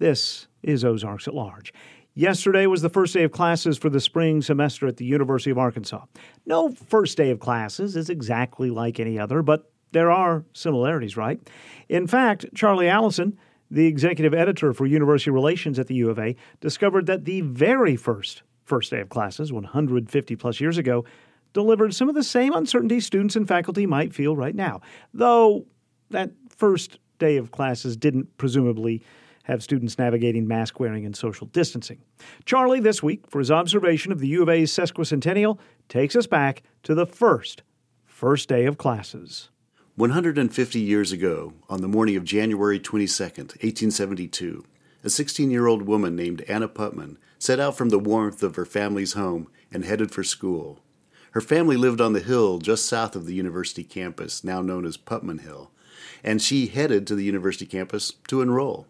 This is Ozarks at Large. Yesterday was the first day of classes for the spring semester at the University of Arkansas. No first day of classes is exactly like any other, but there are similarities, right? In fact, Charlie Alison, the executive editor for University Relations at the U of A, discovered that the very first first day of classes, 150 plus years ago, delivered some of the same uncertainty students and faculty might feel right now, though that first day of classes didn't presumably have students navigating mask wearing and social distancing. Charlie, this week, for his observation of the U of A's sesquicentennial, takes us back to the first, first day of classes. 150 years ago, on the morning of January 22, 1872, a 16 year old woman named Anna Putman set out from the warmth of her family's home and headed for school. Her family lived on the hill just south of the university campus, now known as Putman Hill, and she headed to the university campus to enroll.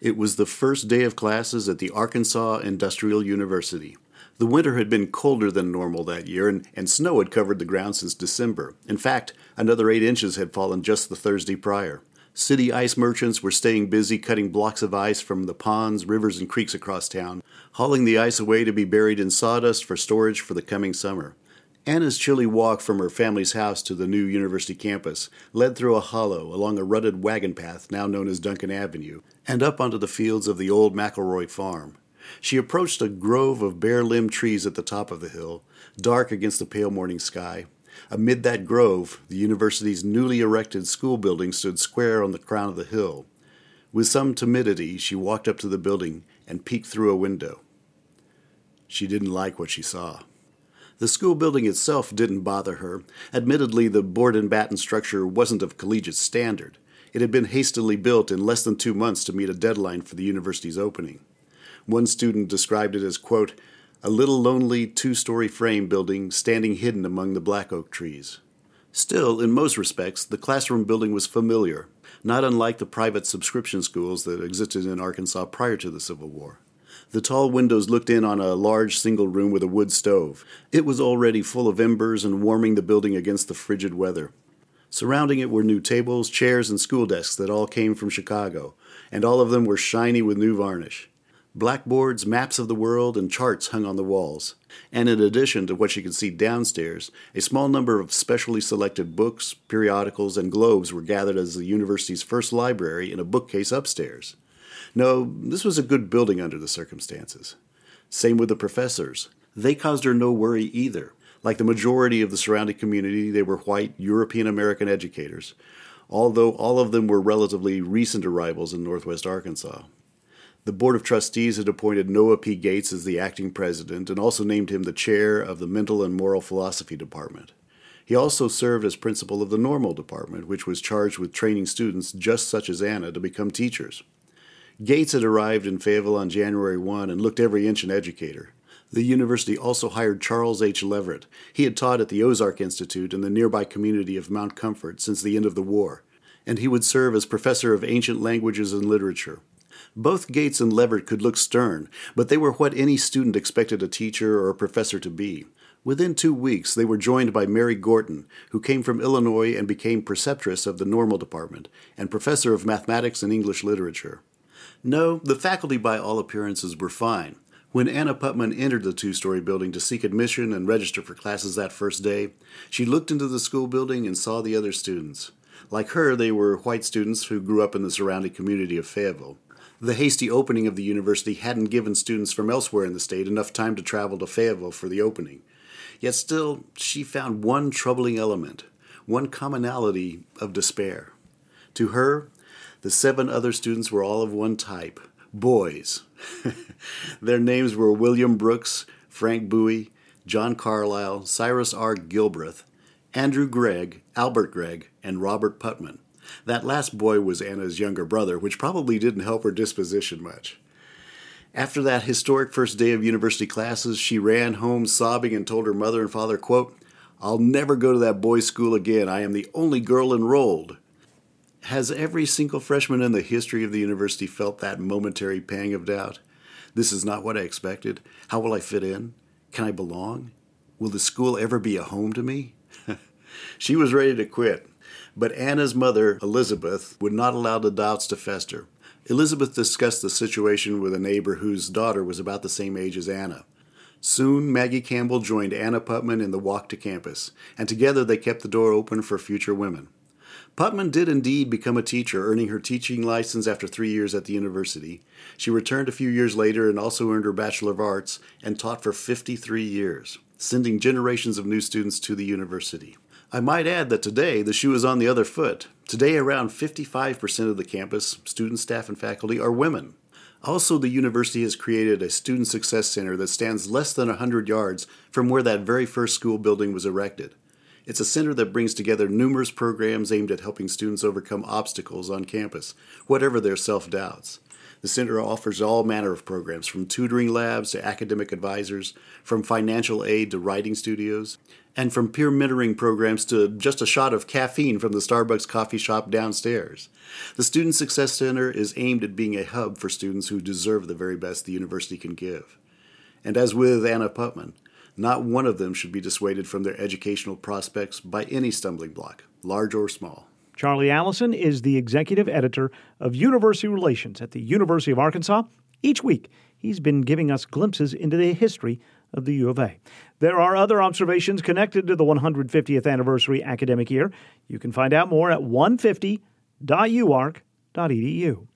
It was the first day of classes at the Arkansas Industrial University. The winter had been colder than normal that year, and, and snow had covered the ground since December. In fact, another eight inches had fallen just the Thursday prior. City ice merchants were staying busy cutting blocks of ice from the ponds, rivers, and creeks across town, hauling the ice away to be buried in sawdust for storage for the coming summer. Anna's chilly walk from her family's house to the new university campus led through a hollow along a rutted wagon path now known as Duncan Avenue and up onto the fields of the old McIlroy farm. She approached a grove of bare limbed trees at the top of the hill, dark against the pale morning sky. Amid that grove, the university's newly erected school building stood square on the crown of the hill. With some timidity, she walked up to the building and peeked through a window. She didn't like what she saw. The school building itself didn't bother her. Admittedly, the board and batten structure wasn't of collegiate standard. It had been hastily built in less than two months to meet a deadline for the university's opening. One student described it as, quote, a little lonely two story frame building standing hidden among the black oak trees. Still, in most respects, the classroom building was familiar, not unlike the private subscription schools that existed in Arkansas prior to the Civil War. The tall windows looked in on a large single room with a wood stove. It was already full of embers and warming the building against the frigid weather. Surrounding it were new tables, chairs, and school desks that all came from Chicago, and all of them were shiny with new varnish. Blackboards, maps of the world, and charts hung on the walls. And in addition to what she could see downstairs, a small number of specially selected books, periodicals, and globes were gathered as the university's first library in a bookcase upstairs. No, this was a good building under the circumstances. Same with the professors. They caused her no worry either. Like the majority of the surrounding community, they were white European American educators, although all of them were relatively recent arrivals in northwest Arkansas. The Board of Trustees had appointed Noah P. Gates as the acting president and also named him the chair of the Mental and Moral Philosophy Department. He also served as principal of the Normal Department, which was charged with training students just such as Anna to become teachers. Gates had arrived in Fayetteville on January 1 and looked every inch an educator. The university also hired Charles H. Leverett. He had taught at the Ozark Institute in the nearby community of Mount Comfort since the end of the war, and he would serve as professor of ancient languages and literature. Both Gates and Leverett could look stern, but they were what any student expected a teacher or a professor to be. Within two weeks, they were joined by Mary Gorton, who came from Illinois and became preceptress of the Normal Department and professor of mathematics and English literature. No, the faculty by all appearances were fine. When Anna Putman entered the two story building to seek admission and register for classes that first day, she looked into the school building and saw the other students. Like her, they were white students who grew up in the surrounding community of Fayetteville. The hasty opening of the university hadn't given students from elsewhere in the state enough time to travel to Fayetteville for the opening. Yet still, she found one troubling element, one commonality of despair. To her, the seven other students were all of one type boys. Their names were William Brooks, Frank Bowie, John Carlyle, Cyrus R. Gilbreth, Andrew Gregg, Albert Gregg, and Robert Putman. That last boy was Anna's younger brother, which probably didn't help her disposition much. After that historic first day of university classes, she ran home sobbing and told her mother and father, quote, I'll never go to that boys' school again. I am the only girl enrolled. Has every single freshman in the history of the university felt that momentary pang of doubt? This is not what I expected. How will I fit in? Can I belong? Will the school ever be a home to me? she was ready to quit, but Anna's mother, Elizabeth, would not allow the doubts to fester. Elizabeth discussed the situation with a neighbor whose daughter was about the same age as Anna. Soon, Maggie Campbell joined Anna Putman in the walk to campus, and together they kept the door open for future women. Putman did indeed become a teacher, earning her teaching license after three years at the university. She returned a few years later and also earned her Bachelor of Arts and taught for 53 years, sending generations of new students to the university. I might add that today the shoe is on the other foot. Today, around 55% of the campus, students, staff, and faculty, are women. Also, the university has created a student success center that stands less than 100 yards from where that very first school building was erected. It's a center that brings together numerous programs aimed at helping students overcome obstacles on campus, whatever their self doubts. The center offers all manner of programs from tutoring labs to academic advisors, from financial aid to writing studios, and from peer mentoring programs to just a shot of caffeine from the Starbucks coffee shop downstairs. The Student Success Center is aimed at being a hub for students who deserve the very best the university can give. And as with Anna Putman, not one of them should be dissuaded from their educational prospects by any stumbling block, large or small. Charlie Alison is the executive editor of University Relations at the University of Arkansas. Each week, he's been giving us glimpses into the history of the U of A. There are other observations connected to the 150th anniversary academic year. You can find out more at 150.uark.edu.